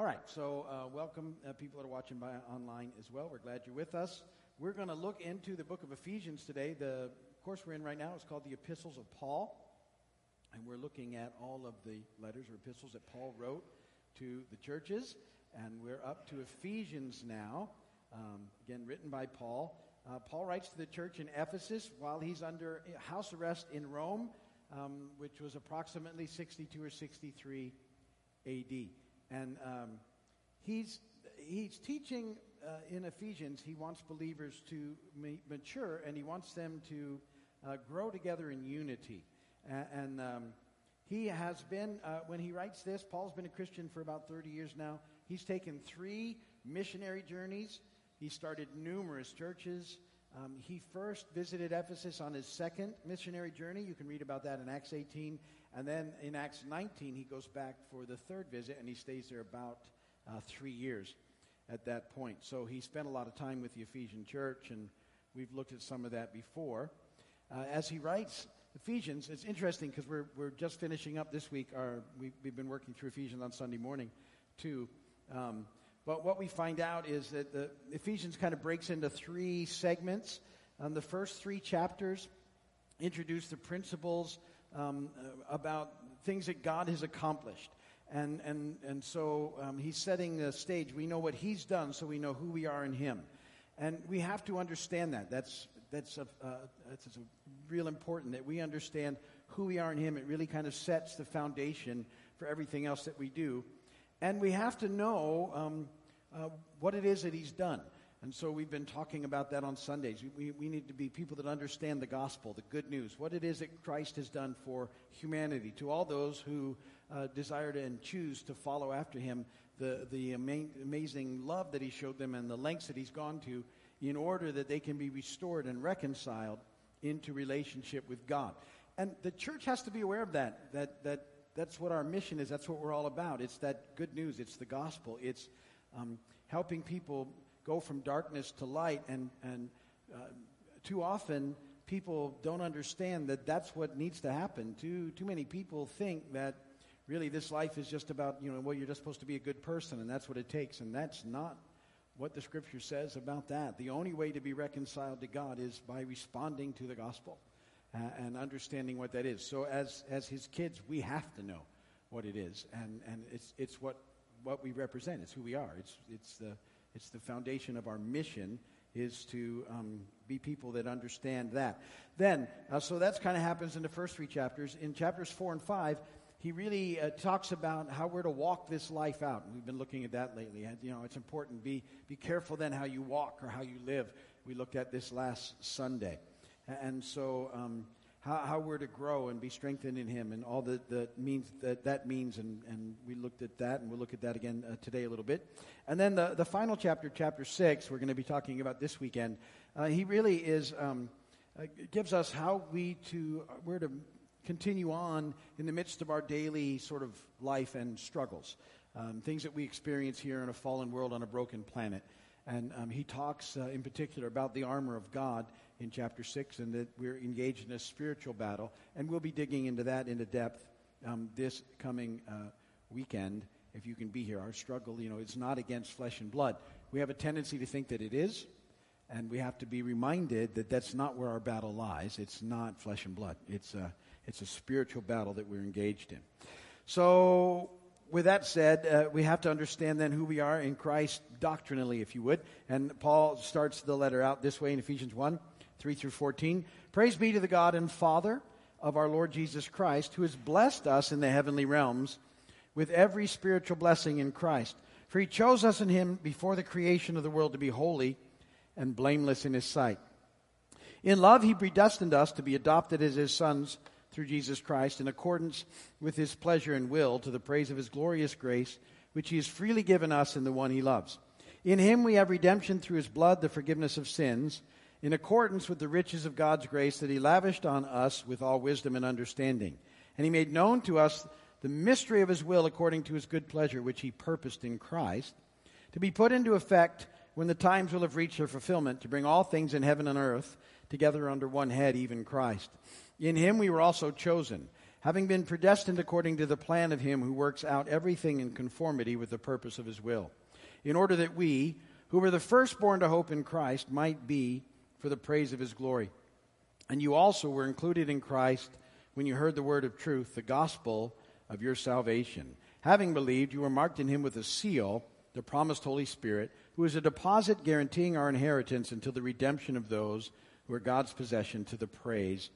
All right, so uh, welcome uh, people that are watching by online as well. We're glad you're with us. We're going to look into the book of Ephesians today. The course we're in right now is called the Epistles of Paul, and we're looking at all of the letters or epistles that Paul wrote to the churches, and we're up to Ephesians now, um, again written by Paul. Uh, Paul writes to the church in Ephesus while he's under house arrest in Rome, um, which was approximately 62 or 63 AD. And um, he's, he's teaching uh, in Ephesians, he wants believers to ma- mature and he wants them to uh, grow together in unity. And, and um, he has been, uh, when he writes this, Paul's been a Christian for about 30 years now. He's taken three missionary journeys, he started numerous churches. Um, he first visited Ephesus on his second missionary journey. You can read about that in Acts 18. And then in Acts 19, he goes back for the third visit and he stays there about uh, three years at that point. So he spent a lot of time with the Ephesian church, and we've looked at some of that before. Uh, as he writes Ephesians, it's interesting because we're, we're just finishing up this week. Our, we've, we've been working through Ephesians on Sunday morning, too. Um, but what we find out is that the Ephesians kind of breaks into three segments. Um, the first three chapters introduce the principles um, uh, about things that God has accomplished. And, and, and so um, he's setting the stage. We know what he's done, so we know who we are in him. And we have to understand that. That's, that's, a, uh, that's a real important that we understand who we are in him. It really kind of sets the foundation for everything else that we do. And we have to know um, uh, what it is that he's done. And so we've been talking about that on Sundays. We, we need to be people that understand the gospel, the good news, what it is that Christ has done for humanity, to all those who uh, desire to and choose to follow after him, the, the ama- amazing love that he showed them and the lengths that he's gone to in order that they can be restored and reconciled into relationship with God. And the church has to be aware of that, that, that that's what our mission is. That's what we're all about. It's that good news. It's the gospel. It's um, helping people go from darkness to light. And, and uh, too often, people don't understand that that's what needs to happen. Too, too many people think that really this life is just about, you know, well, you're just supposed to be a good person, and that's what it takes. And that's not what the scripture says about that. The only way to be reconciled to God is by responding to the gospel uh, and understanding what that is. So, as, as his kids, we have to know what it is. And, and it's, it's what, what we represent, it's who we are. It's, it's the it's the foundation of our mission is to um, be people that understand that. Then, uh, so that's kind of happens in the first three chapters. In chapters four and five, he really uh, talks about how we're to walk this life out. We've been looking at that lately. And, you know, it's important. Be be careful then how you walk or how you live. We looked at this last Sunday, and so um, how, how we're to grow and be strengthened in Him and all that, that means that that means. And, and we looked at that, and we'll look at that again uh, today a little bit. And then the, the final chapter, chapter six, we're going to be talking about this weekend. Uh, he really is um, uh, gives us how we to we're to continue on in the midst of our daily sort of life and struggles, um, things that we experience here in a fallen world on a broken planet. And um, he talks uh, in particular about the armor of God in chapter 6 and that we're engaged in a spiritual battle. And we'll be digging into that into depth um, this coming uh, weekend if you can be here. Our struggle, you know, it's not against flesh and blood. We have a tendency to think that it is, and we have to be reminded that that's not where our battle lies. It's not flesh and blood. It's a, it's a spiritual battle that we're engaged in. So with that said, uh, we have to understand then who we are in Christ doctrinally, if you would. And Paul starts the letter out this way in Ephesians 1 3 through 14. Praise be to the God and Father of our Lord Jesus Christ, who has blessed us in the heavenly realms with every spiritual blessing in Christ. For he chose us in him before the creation of the world to be holy and blameless in his sight. In love, he predestined us to be adopted as his sons through Jesus Christ in accordance with his pleasure and will to the praise of his glorious grace, which he has freely given us in the one he loves. In him we have redemption through his blood, the forgiveness of sins, in accordance with the riches of God's grace that he lavished on us with all wisdom and understanding. And he made known to us the mystery of his will according to his good pleasure, which he purposed in Christ, to be put into effect when the times will have reached their fulfillment, to bring all things in heaven and earth together under one head, even Christ. In him we were also chosen, having been predestined according to the plan of him who works out everything in conformity with the purpose of his will, in order that we, who were the firstborn to hope in Christ, might be for the praise of his glory. And you also were included in Christ when you heard the word of truth, the gospel of your salvation. Having believed, you were marked in him with a seal, the promised Holy Spirit, who is a deposit guaranteeing our inheritance until the redemption of those who are God's possession to the praise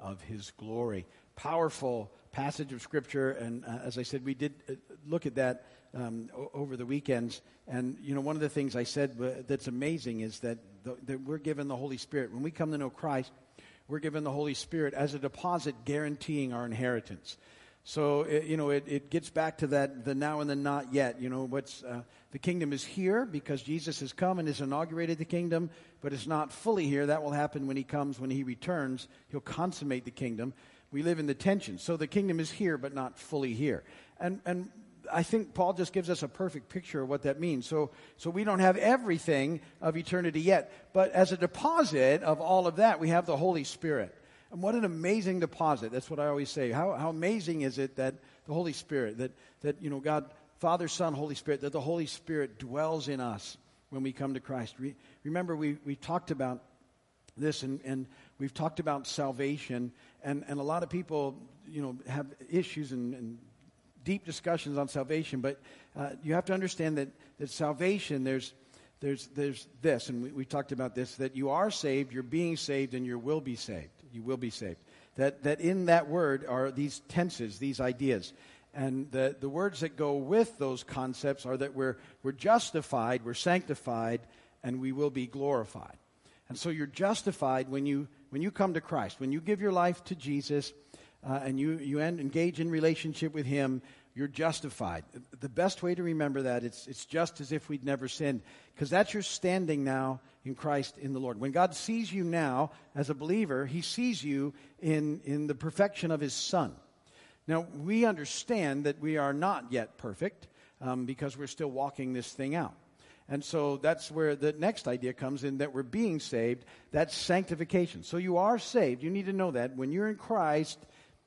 of his glory powerful passage of Scripture. And uh, as I said, we did uh, look at that um, over the weekends. And, you know, one of the things I said uh, that's amazing is that, that we're given the Holy Spirit. When we come to know Christ, we're given the Holy Spirit as a deposit guaranteeing our inheritance. So, it, you know, it, it gets back to that, the now and the not yet. You know, what's, uh, the kingdom is here because Jesus has come and has inaugurated the kingdom, but it's not fully here. That will happen when he comes, when he returns. He'll consummate the kingdom we live in the tension. So the kingdom is here, but not fully here. And, and I think Paul just gives us a perfect picture of what that means. So, so we don't have everything of eternity yet, but as a deposit of all of that, we have the Holy Spirit. And what an amazing deposit. That's what I always say. How, how amazing is it that the Holy Spirit, that, that, you know, God, Father, Son, Holy Spirit, that the Holy Spirit dwells in us when we come to Christ. Re, remember, we, we talked about this and, and we've talked about salvation and, and a lot of people, you know, have issues and, and deep discussions on salvation, but uh, you have to understand that, that salvation, there's, there's, there's this, and we, we talked about this, that you are saved, you're being saved, and you will be saved. You will be saved. That, that in that word are these tenses, these ideas. And the, the words that go with those concepts are that we're, we're justified, we're sanctified, and we will be glorified. And so you're justified when you when you come to Christ, when you give your life to Jesus uh, and you, you engage in relationship with Him, you're justified. The best way to remember that, it's, it's just as if we'd never sinned, because that's your standing now in Christ in the Lord. When God sees you now as a believer, He sees you in, in the perfection of His Son. Now, we understand that we are not yet perfect um, because we're still walking this thing out. And so that's where the next idea comes in that we're being saved. That's sanctification. So you are saved. You need to know that. When you're in Christ,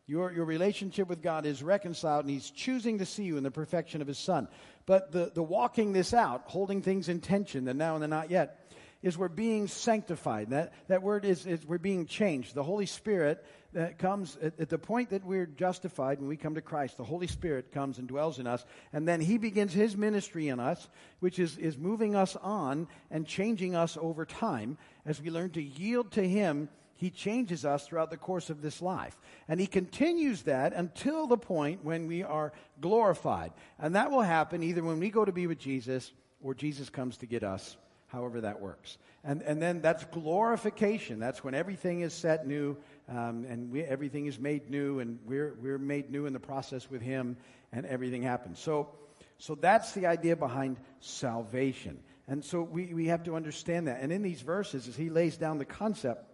your, your relationship with God is reconciled, and He's choosing to see you in the perfection of His Son. But the, the walking this out, holding things in tension, the now and the not yet, is we're being sanctified. That, that word is, is we're being changed. The Holy Spirit that comes at, at, the point that we're justified when we come to Christ. The Holy Spirit comes and dwells in us, and then He begins His ministry in us, which is, is moving us on and changing us over time. As we learn to yield to Him, He changes us throughout the course of this life. And He continues that until the point when we are glorified. And that will happen either when we go to be with Jesus or Jesus comes to get us however that works. And, and then that's glorification. That's when everything is set new um, and we, everything is made new, and we're, we're made new in the process with Him, and everything happens. So, so that's the idea behind salvation. And so we, we have to understand that. And in these verses, as he lays down the concept,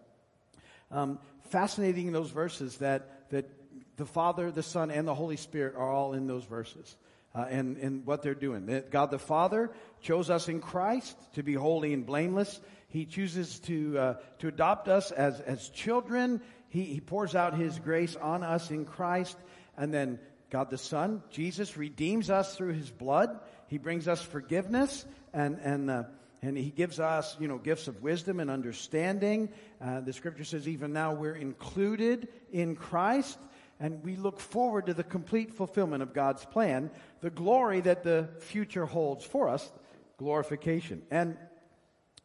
um, fascinating in those verses that, that the Father, the Son, and the Holy Spirit are all in those verses uh, and, and what they're doing. That God the Father chose us in Christ to be holy and blameless. He chooses to, uh, to adopt us as, as children. He, he pours out His grace on us in Christ. And then God the Son, Jesus, redeems us through His blood. He brings us forgiveness and, and, uh, and He gives us, you know, gifts of wisdom and understanding. Uh, the scripture says even now we're included in Christ and we look forward to the complete fulfillment of God's plan, the glory that the future holds for us, glorification. And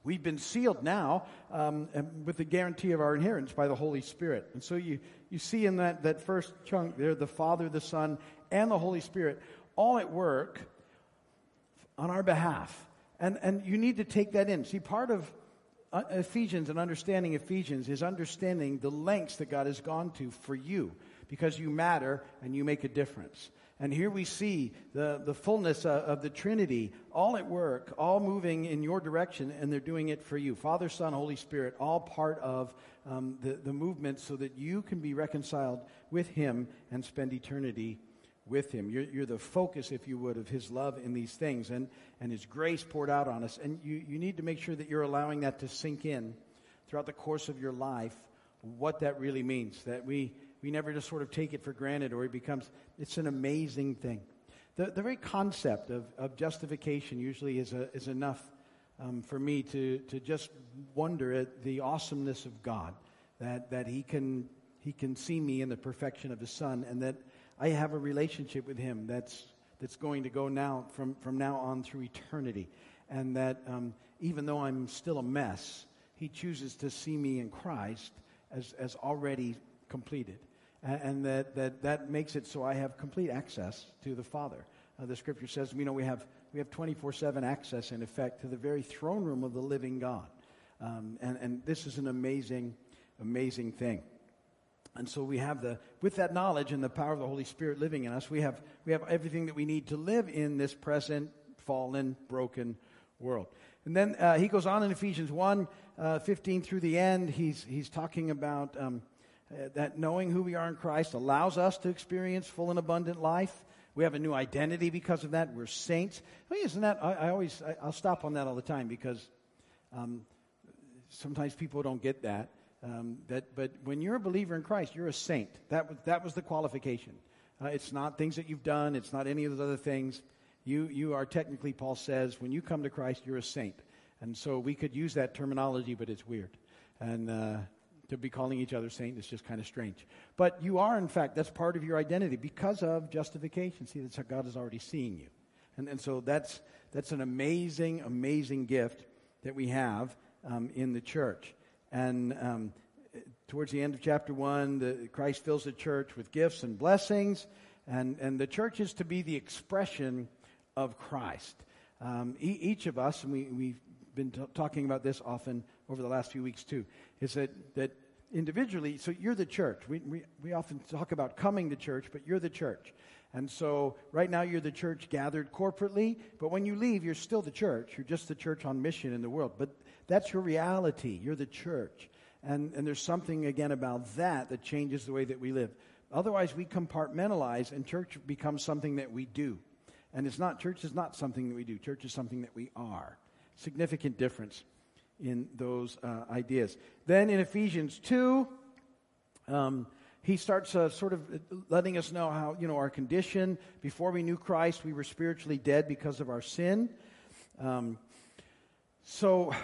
we've been sealed now um, with the guarantee of our inheritance by the Holy Spirit. And so you, you see in that, that first chunk there, the Father, the Son, and the Holy Spirit all at work on our behalf. And, and you need to take that in. See, part of uh, Ephesians and understanding Ephesians is understanding the lengths that God has gone to for you because you matter and you make a difference. And here we see the, the fullness of, of the Trinity all at work, all moving in your direction, and they're doing it for you. Father, Son, Holy Spirit, all part of um, the, the movement so that you can be reconciled with Him and spend eternity with Him. You're, you're the focus, if you would, of His love in these things and, and His grace poured out on us. And you, you need to make sure that you're allowing that to sink in throughout the course of your life, what that really means. That we we never just sort of take it for granted or it becomes, it's an amazing thing. The, the very concept of, of justification usually is, a, is enough um, for me to, to just wonder at the awesomeness of God, that, that he, can, he can see me in the perfection of his Son, and that I have a relationship with him that's, that's going to go now from, from now on through eternity. And that um, even though I'm still a mess, he chooses to see me in Christ as, as already completed and that, that, that makes it so I have complete access to the Father. Uh, the scripture says, you know, we have, we have 24 7 access, in effect, to the very throne room of the living God. Um, and, and this is an amazing, amazing thing. And so we have the, with that knowledge and the power of the Holy Spirit living in us, we have, we have everything that we need to live in this present, fallen, broken world. And then uh, he goes on in Ephesians 1 uh, 15 through the end. He's, he's talking about. Um, uh, that knowing who we are in Christ allows us to experience full and abundant life. We have a new identity because of that. We're saints. I mean, isn't that? I, I always I, will stop on that all the time because um, sometimes people don't get that. Um, that, but when you're a believer in Christ, you're a saint. That was that was the qualification. Uh, it's not things that you've done. It's not any of those other things. You you are technically, Paul says, when you come to Christ, you're a saint. And so we could use that terminology, but it's weird. And uh, to be calling each other saint is just kind of strange. But you are, in fact, that's part of your identity because of justification. See, that's how God is already seeing you. And, and so that's, that's an amazing, amazing gift that we have um, in the church. And um, towards the end of chapter 1, the, Christ fills the church with gifts and blessings. And, and the church is to be the expression of Christ. Um, e- each of us, and we, we've been t- talking about this often over the last few weeks too, is that, that individually, so you're the church. We, we, we often talk about coming to church, but you're the church. And so right now you're the church gathered corporately, but when you leave, you're still the church. You're just the church on mission in the world. But that's your reality. You're the church. And, and there's something, again, about that that changes the way that we live. Otherwise, we compartmentalize, and church becomes something that we do. And it's not, church is not something that we do. Church is something that we are. Significant difference in those uh, ideas. Then in Ephesians 2, um, he starts uh, sort of letting us know how, you know, our condition. Before we knew Christ, we were spiritually dead because of our sin. Um, so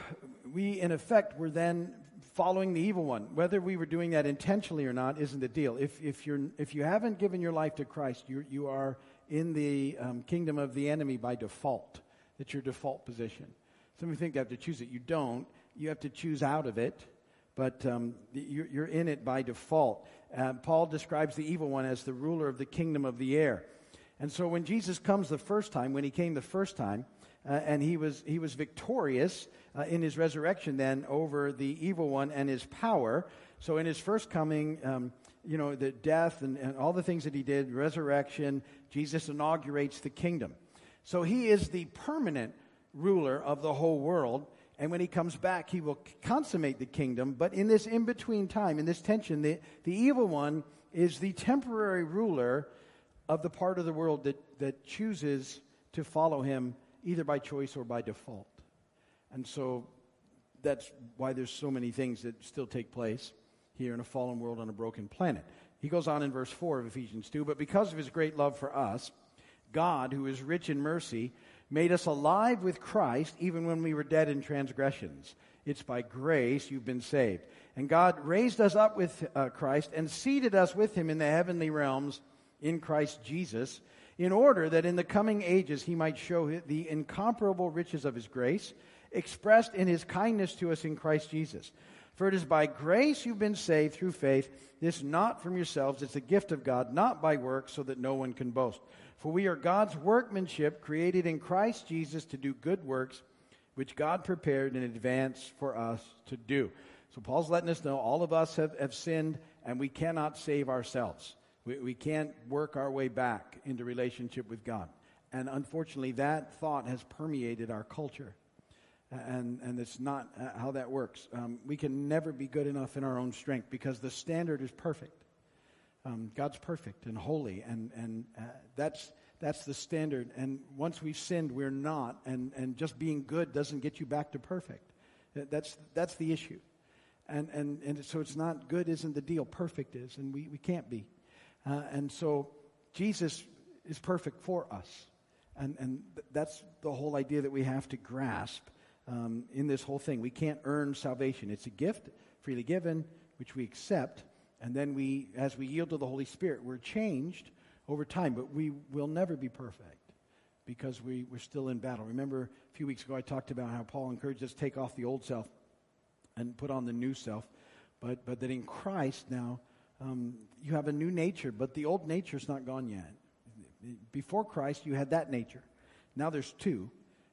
we, in effect, were then following the evil one. Whether we were doing that intentionally or not isn't the deal. If, if, you're, if you haven't given your life to Christ, you, you are in the um, kingdom of the enemy by default. It's your default position. Some of you think you have to choose it. You don't. You have to choose out of it, but um, you're, you're, in it by default. Uh, Paul describes the evil one as the ruler of the kingdom of the air. And so when Jesus comes the first time, when he came the first time, uh, and he was, he was victorious uh, in his resurrection then over the evil one and his power. So in his first coming, um, you know, the death and, and all the things that he did, resurrection, Jesus inaugurates the kingdom. So he is the permanent ruler of the whole world. And when he comes back, he will consummate the kingdom. But in this in between time, in this tension, the, the evil one is the temporary ruler of the part of the world that, that chooses to follow him either by choice or by default. And so that's why there's so many things that still take place here in a fallen world on a broken planet. He goes on in verse 4 of Ephesians 2 But because of his great love for us, God, who is rich in mercy, made us alive with Christ even when we were dead in transgressions. It's by grace you've been saved. And God raised us up with uh, Christ and seated us with him in the heavenly realms in Christ Jesus, in order that in the coming ages he might show the incomparable riches of his grace, expressed in his kindness to us in Christ Jesus. For it is by grace you've been saved through faith, this not from yourselves, it's a gift of God, not by works, so that no one can boast. For we are God's workmanship, created in Christ Jesus to do good works, which God prepared in advance for us to do. So Paul's letting us know all of us have, have sinned, and we cannot save ourselves. We, we can't work our way back into relationship with God. And unfortunately, that thought has permeated our culture. And, and it's not uh, how that works. Um, we can never be good enough in our own strength because the standard is perfect. Um, God's perfect and holy, and, and uh, that's, that's the standard. And once we've sinned, we're not. And, and just being good doesn't get you back to perfect. That's, that's the issue. And, and, and so it's not good isn't the deal, perfect is, and we, we can't be. Uh, and so Jesus is perfect for us. And, and that's the whole idea that we have to grasp um, in this whole thing. We can't earn salvation, it's a gift freely given, which we accept. And then we, as we yield to the Holy Spirit, we're changed over time, but we will never be perfect because we, we're still in battle. Remember, a few weeks ago, I talked about how Paul encouraged us to take off the old self and put on the new self, but, but that in Christ now, um, you have a new nature, but the old nature is not gone yet. Before Christ, you had that nature. Now there's two,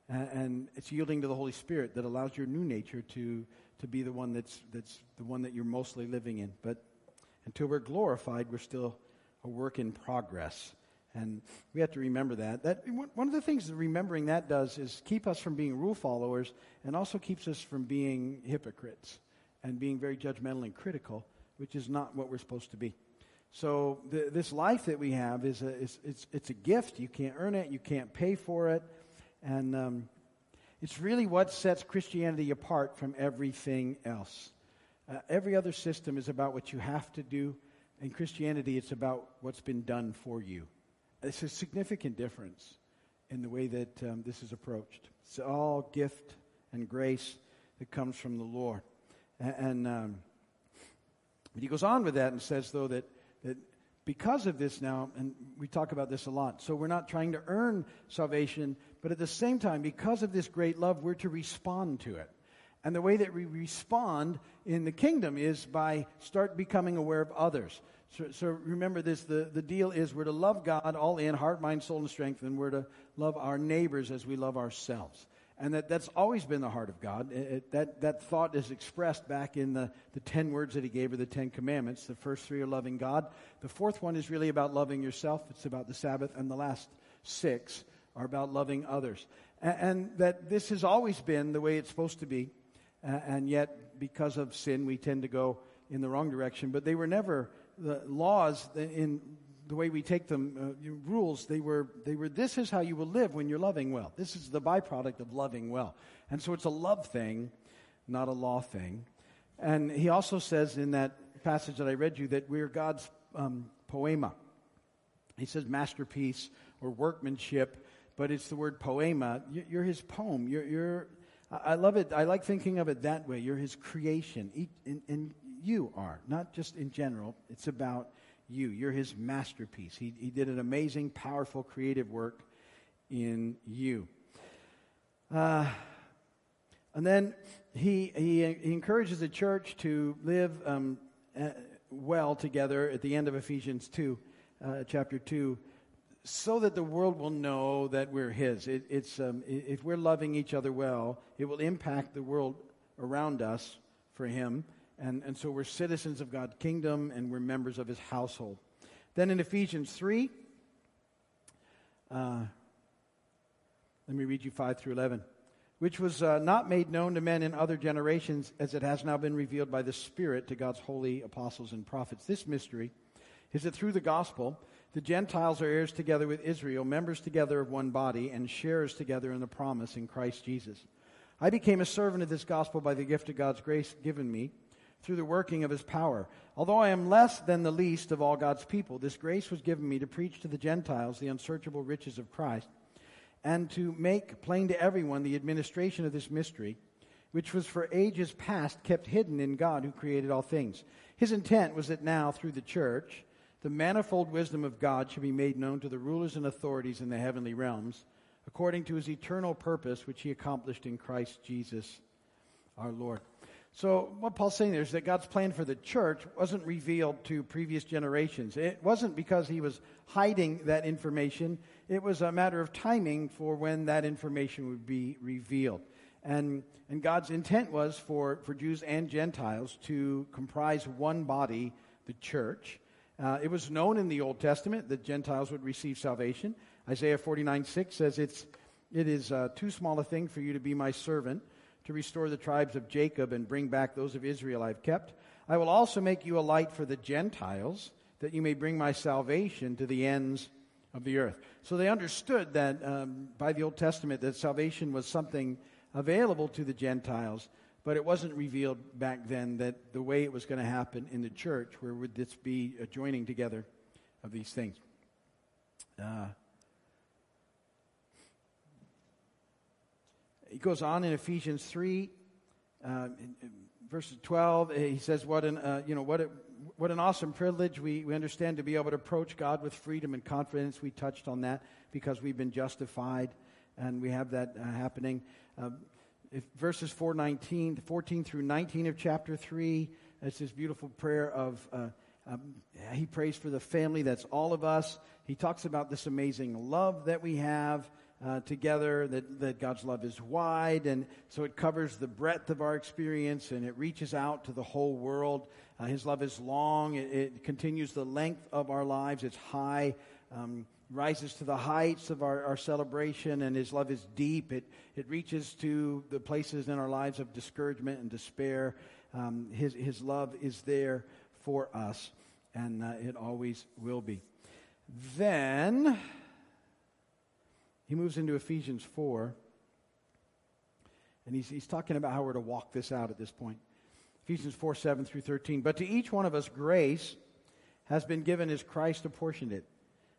and it's yielding to the Holy Spirit that allows your new nature to, to be the one that's, that's the one that you're mostly living in. But until we're glorified, we're still a work in progress. And we have to remember that. that. One of the things that remembering that does is keep us from being rule followers and also keeps us from being hypocrites and being very judgmental and critical, which is not what we're supposed to be. So this life that we have is a, is, it's, it's a gift. You can't earn it. You can't pay for it. And um, it's really what sets Christianity apart from everything else. Uh, every other system is about what you have to do. In Christianity, it's about what's been done for you. It's a significant difference in the way that um, this is approached. It's all gift and grace that comes from the Lord. And, and um, but he goes on with that and says, though, that, that because of this now, and we talk about this a lot, so we're not trying to earn salvation, but at the same time, because of this great love, we're to respond to it. And the way that we respond in the kingdom is by start becoming aware of others. So, so, remember this the, the deal is we're to love God all in, heart, mind, soul, and strength, and we're to love our neighbors as we love ourselves. And that, that's always been the heart of God. It, it, that, that thought is expressed back in the, the 10 words that He gave, or the 10 commandments. The first three are loving God. The fourth one is really about loving yourself, it's about the Sabbath. And the last six are about loving others. And, and that this has always been the way it's supposed to be. Uh, and yet, because of sin, we tend to go in the wrong direction. But they were never the laws in the way we take them, uh, rules, they were, they were, this is how you will live when you're loving well. This is the byproduct of loving well. And so it's a love thing, not a law thing. And he also says in that passage that I read you that we're God's um, poema. He says masterpiece or workmanship, but it's the word poema. You're his poem. You're, you're I love it. I like thinking of it that way. You're his creation. And you are, not just in general. It's about you. You're his masterpiece. He, he did an amazing, powerful, creative work in you. Uh, and then he, he, he, encourages the church to live um, uh, well together at the end of Ephesians 2, uh, chapter 2, so that the world will know that we're his. It, it's, um, if we're loving each other well, it will impact the world around us for him. And, and so we're citizens of God's kingdom and we're members of his household. Then in Ephesians 3, uh, let me read you 5 through 11. Which was uh, not made known to men in other generations, as it has now been revealed by the Spirit to God's holy apostles and prophets. This mystery is that through the gospel, the Gentiles are heirs together with Israel, members together of one body, and sharers together in the promise in Christ Jesus. I became a servant of this gospel by the gift of God's grace given me through the working of his power. Although I am less than the least of all God's people, this grace was given me to preach to the Gentiles the unsearchable riches of Christ, and to make plain to everyone the administration of this mystery, which was for ages past kept hidden in God who created all things. His intent was that now, through the church, the manifold wisdom of God should be made known to the rulers and authorities in the heavenly realms, according to his eternal purpose, which he accomplished in Christ Jesus our Lord. So, what Paul's saying there is that God's plan for the church wasn't revealed to previous generations. It wasn't because he was hiding that information, it was a matter of timing for when that information would be revealed. And, and God's intent was for, for Jews and Gentiles to comprise one body, the church. Uh, it was known in the Old Testament that Gentiles would receive salvation. Isaiah 49 6 says, it's, It is uh, too small a thing for you to be my servant to restore the tribes of Jacob and bring back those of Israel I've kept. I will also make you a light for the Gentiles, that you may bring my salvation to the ends of the earth. So they understood that um, by the Old Testament that salvation was something available to the Gentiles, but it wasn't revealed back then that the way it was going to happen in the church, where would this be a joining together of these things. Uh, he goes on in Ephesians 3, uh, verses 12. He says, What an, uh, you know, what, a, what an awesome privilege we, we understand to be able to approach God with freedom and confidence. We touched on that because we've been justified and we have that uh, happening. Uh, if verses 419, 14 through 19 of chapter 3, it's this beautiful prayer of, uh, um, he prays for the family, that's all of us. He talks about this amazing love that we have uh, together, that, that God's love is wide, and so it covers the breadth of our experience and it reaches out to the whole world. Uh, his love is long, it, it, continues the length of our lives, it's high. Um, rises to the heights of our, our celebration, and His love is deep. It, it reaches to the places in our lives of discouragement and despair. Um, his, his love is there for us, and uh, it always will be. Then he moves into Ephesians 4, and he's, he's talking about how we're to walk this out at this point. Ephesians 4 7 through 13. But to each one of us, grace has been given as Christ apportioned it.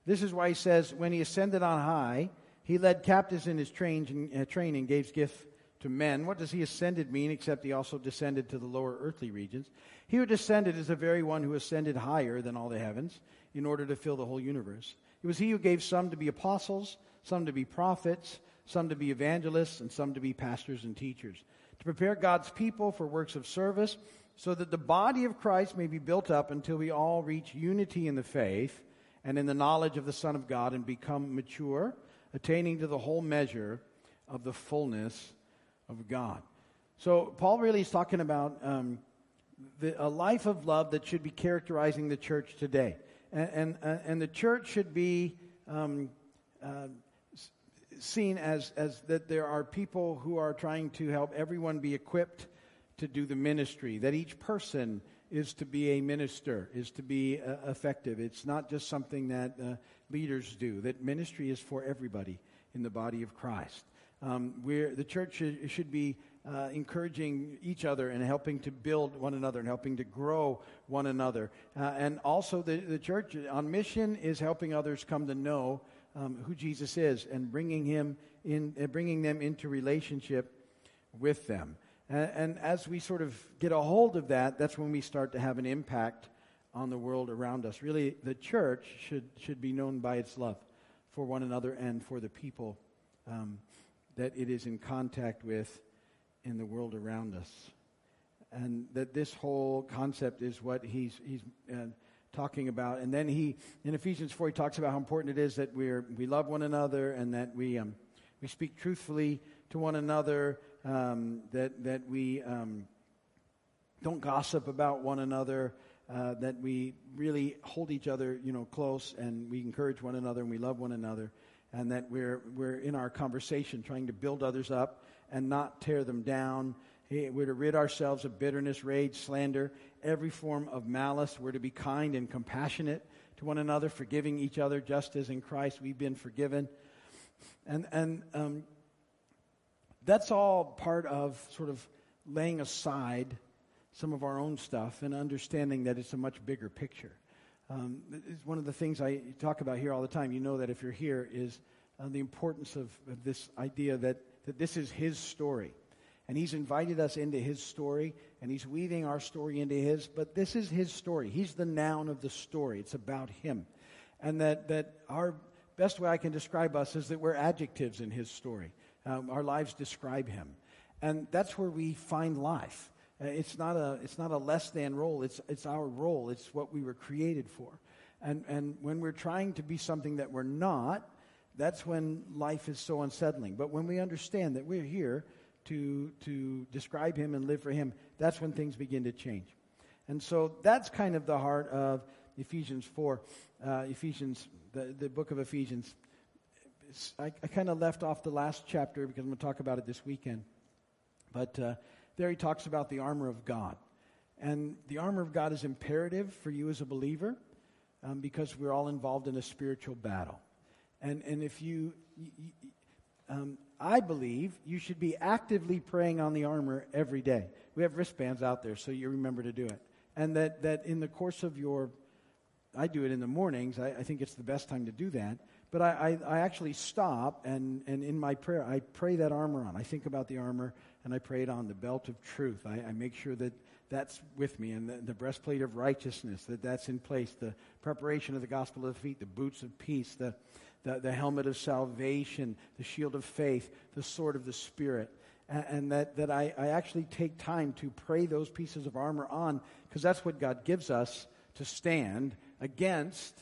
This is why he says, when he ascended on high, he led captives in his train, uh, train and gave gifts to men. What does he ascended mean, except he also descended to the lower earthly regions? He who descended is the very one who ascended higher than all the heavens in order to fill the whole universe. It was he who gave some to be apostles, some to be prophets, some to be evangelists, and some to be pastors and teachers, to prepare God's people for works of service, so that the body of Christ may be built up until we all reach unity in the faith and in the knowledge of the Son of God and become mature, attaining to the whole measure of the fullness of God. So, Paul really is talking about um, the, a life of love that should be characterizing the church today. And, and, uh, and the church should be um, uh, seen as, as that there are people who are trying to help everyone be equipped to do the ministry, that each person is to be a minister, is to be uh, effective. It's not just something that uh, leaders do, that ministry is for everybody in the body of Christ. Um, where the church should, should be uh, encouraging each other and helping to build one another and helping to grow one another. Uh, and also, the, the church on mission is helping others come to know um, who Jesus is and bringing him in, uh, bringing them into relationship with them. And, and as we sort of get a hold of that, that's when we start to have an impact on the world around us. Really, the church should, should be known by its love for one another and for the people um, that it is in contact with in the world around us. And that this whole concept is what he's, he's uh, talking about. And then he, in Ephesians 4, he talks about how important it is that we're, we love one another and that we, um, we speak truthfully to one another um, that, that we um, don't gossip about one another, uh, that we really hold each other, you know, close and we encourage one another and we love one another, and that we're, we're in our conversation trying to build others up and not tear them down. We're to rid ourselves of bitterness, rage, slander, every form of malice. We're to be kind and compassionate to one another, forgiving each other just as in Christ we've been forgiven. And, and um, that's all part of sort of laying aside some of our own stuff and understanding that it's a much bigger picture. Um, it's one of the things I talk about here all the time. You know that if you're here, is uh, the importance of, of this idea that, that this is His story. And He's invited us into His story, and He's weaving our story into His, but this is His story. He's the noun of the story, it's about Him. And that, that our best way I can describe us is that we're adjectives in His story. Um, our lives describe him. And that's where we find life. Uh, it's, not a, it's not a less than role, it's, it's our role, it's what we were created for. And, and when we're trying to be something that we're not, that's when life is so unsettling. But when we understand that we're here to, to describe Him and live for Him, that's when things begin to change. And so that's kind of the heart of Ephesians 4, uh, Ephesians, the, the book of Ephesians. I, I kind of left off the last chapter because I'm going to talk about it this weekend. But uh, there he talks about the armor of God. And the armor of God is imperative for you as a believer um, because we're all involved in a spiritual battle. And, and if you, um, I believe you should be actively praying on the armor every day. We have wristbands out there, so you remember to do it. And that, that in the course of your, I do it in the mornings, I, I think it's the best time to do that. But I, I, I, actually stop and, and in my prayer, I pray that armor on. I think about the armor and I pray it on the belt of truth. I, I make sure that that's with me and the, the, breastplate of righteousness, that that's in place, the preparation of the gospel of the feet, the boots of peace, the, the, the helmet of salvation, the shield of faith, the sword of the Spirit. And, that, that I, I actually take time to pray those pieces of armor on because that's what God gives us to stand against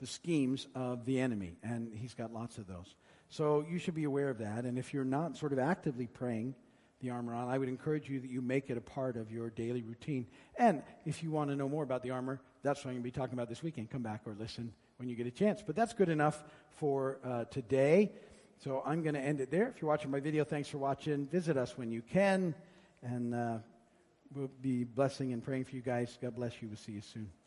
the schemes of the enemy. And he's got lots of those. So you should be aware of that. And if you're not sort of actively praying the armor on, I would encourage you that you make it a part of your daily routine. And if you want to know more about the armor, that's what I'm going to be talking about this weekend. Come back or listen when you get a chance. But that's good enough for uh, today. So I'm going to end it there. If you're watching my video, thanks for watching. Visit us when you can. And uh, we'll be blessing and praying for you guys. God bless you. We'll see you soon.